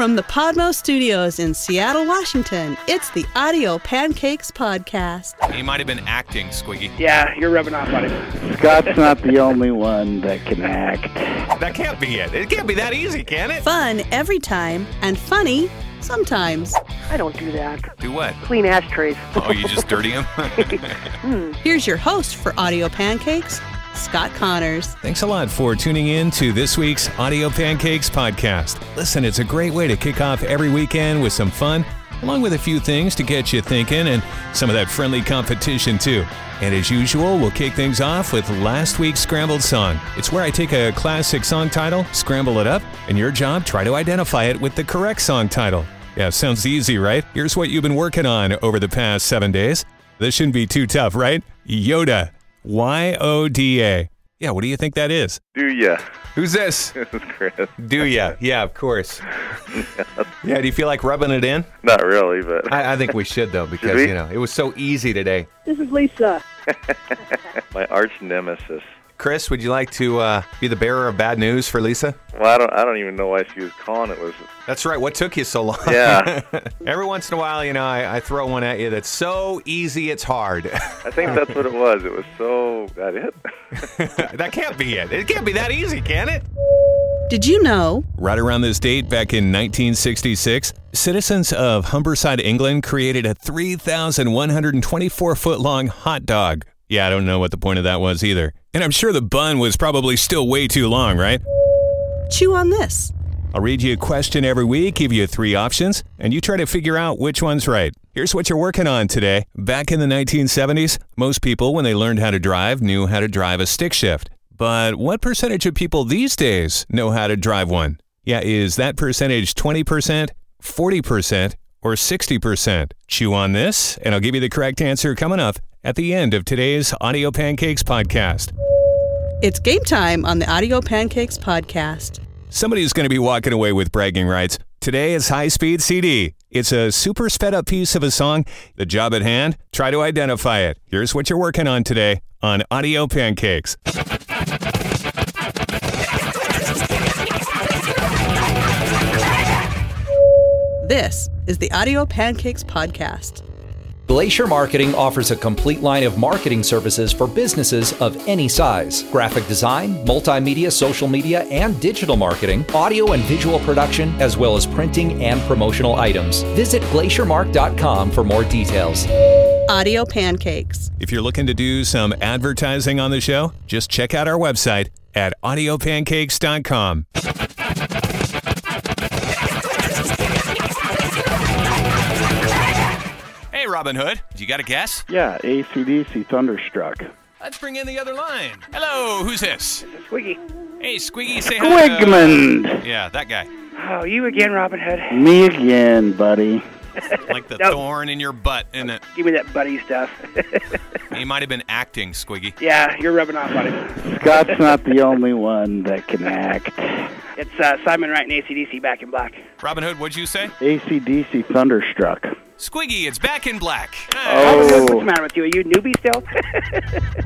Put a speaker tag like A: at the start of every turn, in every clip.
A: From the Podmo Studios in Seattle, Washington, it's the Audio Pancakes Podcast.
B: He might have been acting, Squiggy.
C: Yeah, you're rubbing off on him.
D: Scott's not the only one that can act.
B: That can't be it. It can't be that easy, can it?
A: Fun every time and funny sometimes.
C: I don't do that.
B: Do what?
C: Clean ashtrays.
B: Oh, you just dirty them?
A: Here's your host for Audio Pancakes, Scott Connors.
B: Thanks a lot for tuning in to this week's Audio Pancakes podcast. Listen, it's a great way to kick off every weekend with some fun, along with a few things to get you thinking and some of that friendly competition too. And as usual, we'll kick things off with last week's scrambled song. It's where I take a classic song title, scramble it up, and your job, try to identify it with the correct song title. Yeah, sounds easy, right? Here's what you've been working on over the past seven days. This shouldn't be too tough, right? Yoda. Y O D A. Yeah, what do you think that is?
E: Do ya?
B: Who's this?
E: This is Chris.
B: Do ya? Yeah, of course. Yeah, do you feel like rubbing it in?
E: Not really, but
B: I, I think we should though, because
E: we?
B: you know it was so easy today.
C: This is Lisa.
E: my arch nemesis.
B: Chris, would you like to uh, be the bearer of bad news for Lisa?
E: Well, I don't. I don't even know why she was calling. It was.
B: That's right. What took you so long?
E: Yeah.
B: Every once in a while, you know, I, I throw one at you that's so easy it's hard.
E: I think that's what it was. It was so. That it?
B: that can't be it. It can't be that easy, can it?
A: Did you know?
B: Right around this date, back in 1966, citizens of Humberside, England created a 3,124 foot long hot dog. Yeah, I don't know what the point of that was either. And I'm sure the bun was probably still way too long, right?
A: Chew on this.
B: I'll read you a question every week, give you three options, and you try to figure out which one's right. Here's what you're working on today. Back in the 1970s, most people, when they learned how to drive, knew how to drive a stick shift. But what percentage of people these days know how to drive one? Yeah, is that percentage 20%, 40%, or 60%? Chew on this, and I'll give you the correct answer coming up at the end of today's Audio Pancakes podcast.
A: It's game time on the Audio Pancakes Podcast.
B: Somebody's going to be walking away with bragging rights. Today is High Speed CD. It's a super sped up piece of a song. The job at hand? Try to identify it. Here's what you're working on today on Audio Pancakes.
A: This is the Audio Pancakes Podcast.
F: Glacier Marketing offers a complete line of marketing services for businesses of any size graphic design, multimedia, social media, and digital marketing, audio and visual production, as well as printing and promotional items. Visit glaciermark.com for more details.
A: Audio Pancakes.
B: If you're looking to do some advertising on the show, just check out our website at audiopancakes.com. Robin Hood, you got a guess?
D: Yeah, ACDC Thunderstruck.
B: Let's bring in the other line. Hello, who's this?
C: Squiggy.
B: Hey, Squiggy, say hi. to-
D: Wigmund!
B: Yeah, that guy.
C: Oh, you again, Robin Hood.
D: Me again, buddy.
B: Like the
C: No.
B: thorn in your butt, isn't it?
C: Give me that buddy stuff.
B: He might have been acting, Squiggy.
C: yeah, you're rubbing off on him.
D: Scott's not the only one that can act.
C: It's uh, Simon Wright and ACDC back in black.
B: Robin Hood, what'd you say?
D: ACDC Thunderstruck.
B: Squiggy, it's back in black.
C: Robin Hood, what's
D: Oh,
C: the matter with you? Are you a newbie still?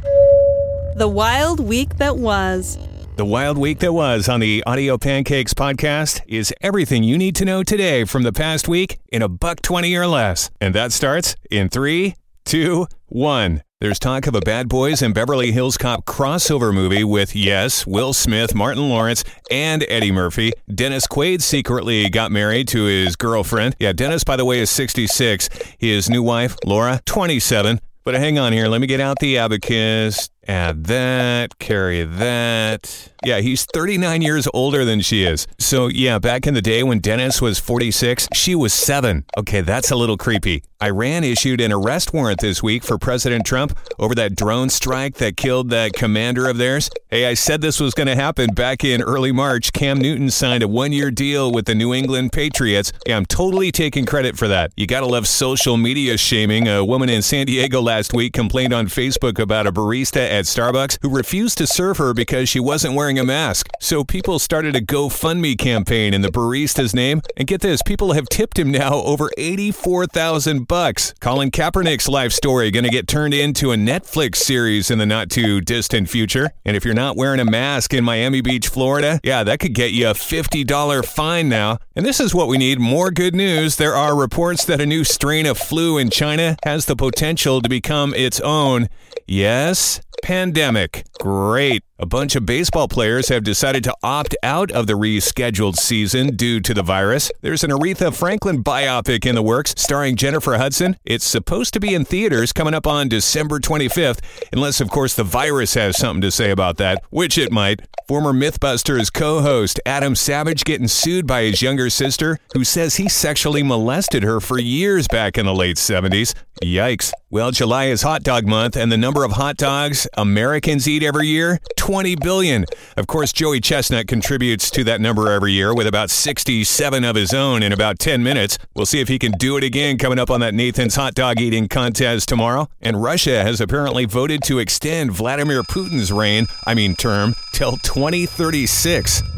A: The wild week that was.
B: The wild week that was on the Audio Pancakes podcast is everything you need to know today from the past week in a buck 20 or less. And that starts in three, two, one. There's talk of a Bad Boys and Beverly Hills Cop crossover movie with, yes, Will Smith, Martin Lawrence, and Eddie Murphy. Dennis Quaid secretly got married to his girlfriend. Yeah, Dennis, by the way, is 66. His new wife, Laura, 27. But hang on here. Let me get out the abacus. Add that. Carry that. Yeah, he's 39 years older than she is. So, yeah, back in the day when Dennis was 46, she was seven. Okay, that's a little creepy. Iran issued an arrest warrant this week for President Trump over that drone strike that killed that commander of theirs. Hey, I said this was going to happen back in early March. Cam Newton signed a one year deal with the New England Patriots. I'm totally taking credit for that. You got to love social media shaming. A woman in San Diego last week complained on Facebook about a barista at Starbucks who refused to serve her because she wasn't wearing a mask. So people started a GoFundMe campaign in the barista's name. And get this, people have tipped him now over 84,000 bucks. Colin Kaepernick's life story going to get turned into a Netflix series in the not too distant future. And if you're not wearing a mask in Miami Beach, Florida, yeah, that could get you a $50 fine now. And this is what we need more good news. There are reports that a new strain of flu in China has the potential to become its own. Yes, pandemic. Great. A bunch of baseball players have decided to opt out of the rescheduled season due to the virus. There's an Aretha Franklin biopic in the works starring Jennifer Hudson. It's supposed to be in theaters coming up on December 25th, unless, of course, the virus has something to say about that, which it might. Former Mythbusters co host Adam Savage getting sued by his younger sister, who says he sexually molested her for years back in the late 70s. Yikes. Well, July is hot dog month, and the number of hot dogs Americans eat every year 20 billion. Of course, Joey Chestnut contributes to that number every year with about 67 of his own in about 10 minutes. We'll see if he can do it again coming up on that Nathan's hot dog eating contest tomorrow. And Russia has apparently voted to extend Vladimir Putin's reign, I mean term, till 2036.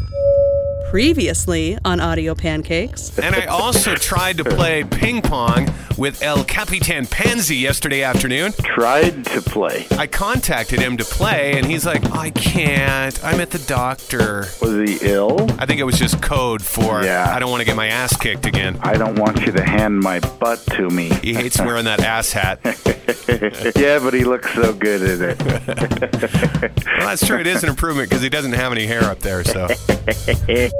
A: Previously on Audio Pancakes.
G: And I also tried to play ping pong with El Capitan Pansy yesterday afternoon.
D: Tried to play.
G: I contacted him to play, and he's like, I can't. I'm at the doctor.
D: Was he ill?
G: I think it was just code for
D: Yeah.
G: I don't want to get my ass kicked again.
D: I don't want you to hand my butt to me.
G: He hates wearing that ass hat. Well,
D: yeah, but he looks so good in it.
G: that's true. It is an improvement because he doesn't have any hair up there. So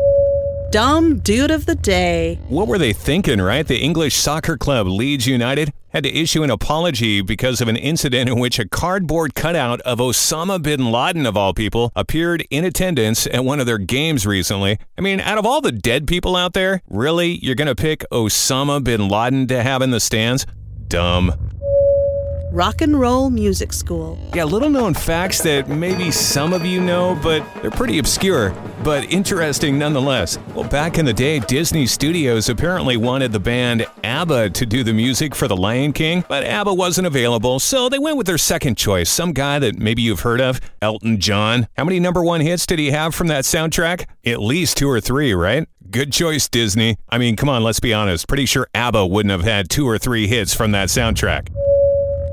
A: Dumb Dude of the Day.
B: What were they thinking, right? The English soccer club Leeds United had to issue an apology because of an incident in which a cardboard cutout of Osama bin Laden, of all people, appeared in attendance at one of their games recently. I mean, out of all the dead people out there, really, you're going to pick Osama bin Laden to have in the stands? Dumb.
A: Rock and Roll Music School.
B: Yeah, little known facts that maybe some of you know, but they're pretty obscure, but interesting nonetheless. Well, back in the day, Disney Studios apparently wanted the band ABBA to do the music for The Lion King, but ABBA wasn't available, so they went with their second choice, some guy that maybe you've heard of, Elton John. How many number one hits did he have from that soundtrack? At least two or three, right? Good choice, Disney. I mean, come on, let's be honest. Pretty sure ABBA wouldn't have had two or three hits from that soundtrack.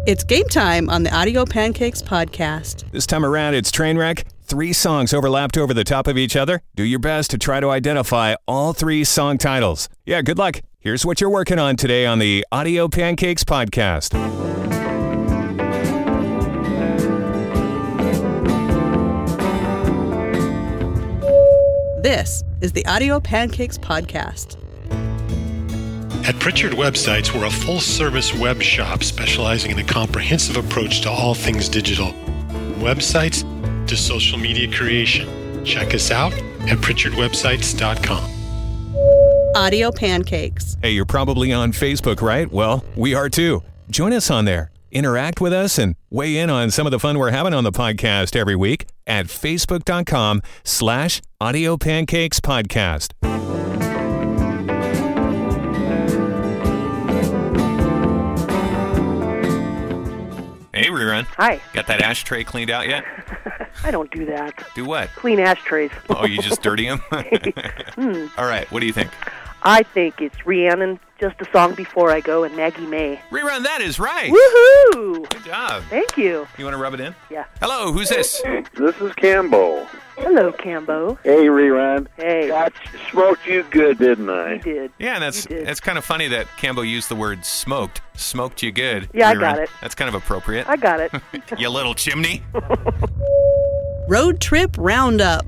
A: It's game time on the Audio Pancakes podcast.
B: This time around, it's Trainwreck. Three songs overlapped over the top of each other. Do your best to try to identify all three song titles. Yeah, good luck. Here's what you're working on today on the Audio Pancakes podcast.
A: This is the Audio Pancakes podcast.
H: At Pritchard Websites, we're a full service web shop specializing in a comprehensive approach to all things digital. Websites to social media creation. Check us out at PritchardWebsites.com.
A: Audio Pancakes.
B: Hey, you're probably on Facebook, right? Well, we are too. Join us on there. Interact with us and weigh in on some of the fun we're having on the podcast every week at facebook.com slash audio pancakes podcast.
G: Hey, rerun.
C: Hi.
G: Got that ashtray cleaned out yet?
C: I don't do that.
G: Do what?
C: Clean ashtrays.
G: Oh, you just dirty them?
C: Hmm.
G: All right. What do you think?
C: I think it's Rhiannon, Just a Song Before I Go, and Maggie May.
G: Rerun. That is right.
C: Woohoo!
G: Good job.
C: Thank you.
G: You want to rub it in?
C: Yeah.
G: Hello. Who's this?
D: This is Campbell.
C: Hello, Cambo.
D: Hey, rerun.
C: Hey,
D: Got smoked you good, didn't I?
C: you did.
G: Yeah, and that's
C: did.
G: that's kind of funny that Cambo used the word smoked. Smoked you good.
C: Yeah, I got it.
G: That's kind of appropriate.
C: I got it.
G: you little chimney.
A: Road Trip Roundup.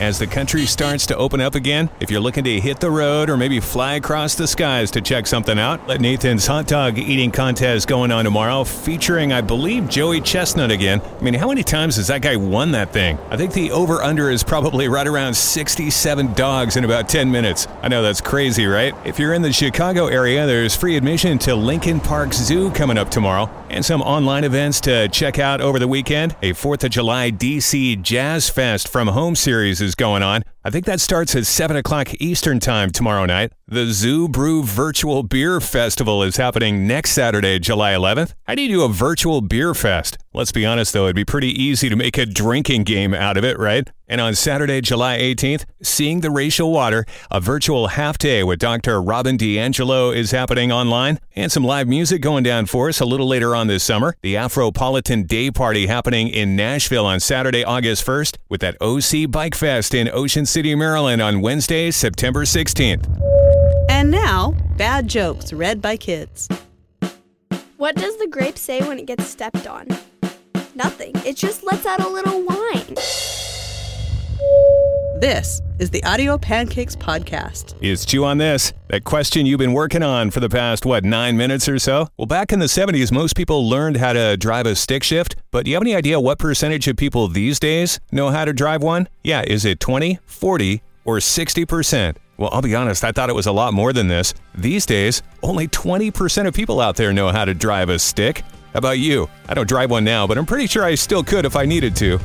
B: As the country starts to open up again, if you're looking to hit the road or maybe fly across the skies to check something out, let Nathan's hot dog eating contest going on tomorrow, featuring, I believe, Joey Chestnut again. I mean, how many times has that guy won that thing? I think the over under is probably right around 67 dogs in about 10 minutes. I know that's crazy, right? If you're in the Chicago area, there's free admission to Lincoln Park Zoo coming up tomorrow and some online events to check out over the weekend. A 4th of July DC Jazz Fest from Home Series is going on. I think that starts at 7 o'clock Eastern Time tomorrow night. The Zoo Brew Virtual Beer Festival is happening next Saturday, July 11th. How do you do a virtual beer fest? Let's be honest though, it'd be pretty easy to make a drinking game out of it, right? And on Saturday, July 18th, Seeing the Racial Water, a virtual half day with Dr. Robin DiAngelo is happening online, and some live music going down for us a little later on this summer. The Afropolitan Day Party happening in Nashville on Saturday, August 1st, with that OC Bike Fest in Ocean City, Maryland on Wednesday, September 16th.
A: And now, bad jokes read by kids.
I: What does the grape say when it gets stepped on? Nothing. It just lets out a little whine.
A: This is the Audio Pancakes Podcast.
B: Is Chew on This? That question you've been working on for the past, what, nine minutes or so? Well, back in the 70s, most people learned how to drive a stick shift, but do you have any idea what percentage of people these days know how to drive one? Yeah, is it 20, 40, or 60%? Well, I'll be honest, I thought it was a lot more than this. These days, only 20% of people out there know how to drive a stick. How about you? I don't drive one now, but I'm pretty sure I still could if I needed to.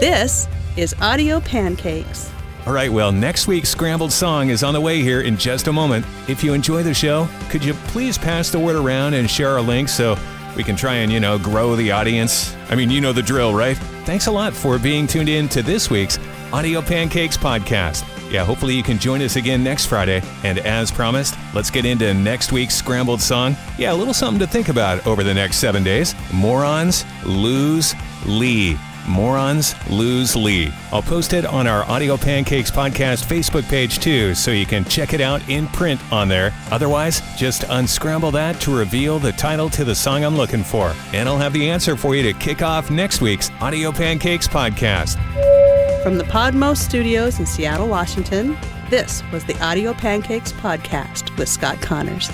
A: This is Audio Pancakes.
B: All right, well, next week's Scrambled Song is on the way here in just a moment. If you enjoy the show, could you please pass the word around and share our link so we can try and, you know, grow the audience? I mean, you know the drill, right? Thanks a lot for being tuned in to this week's Audio Pancakes podcast. Yeah, hopefully you can join us again next Friday. And as promised, let's get into next week's Scrambled Song. Yeah, a little something to think about over the next seven days. Morons lose Lee. Morons Lose Lee. I'll post it on our Audio Pancakes podcast Facebook page too, so you can check it out in print on there. Otherwise, just unscramble that to reveal the title to the song I'm looking for. And I'll have the answer for you to kick off next week's Audio Pancakes podcast.
A: From the Podmo Studios in Seattle, Washington, this was the Audio Pancakes Podcast with Scott Connors.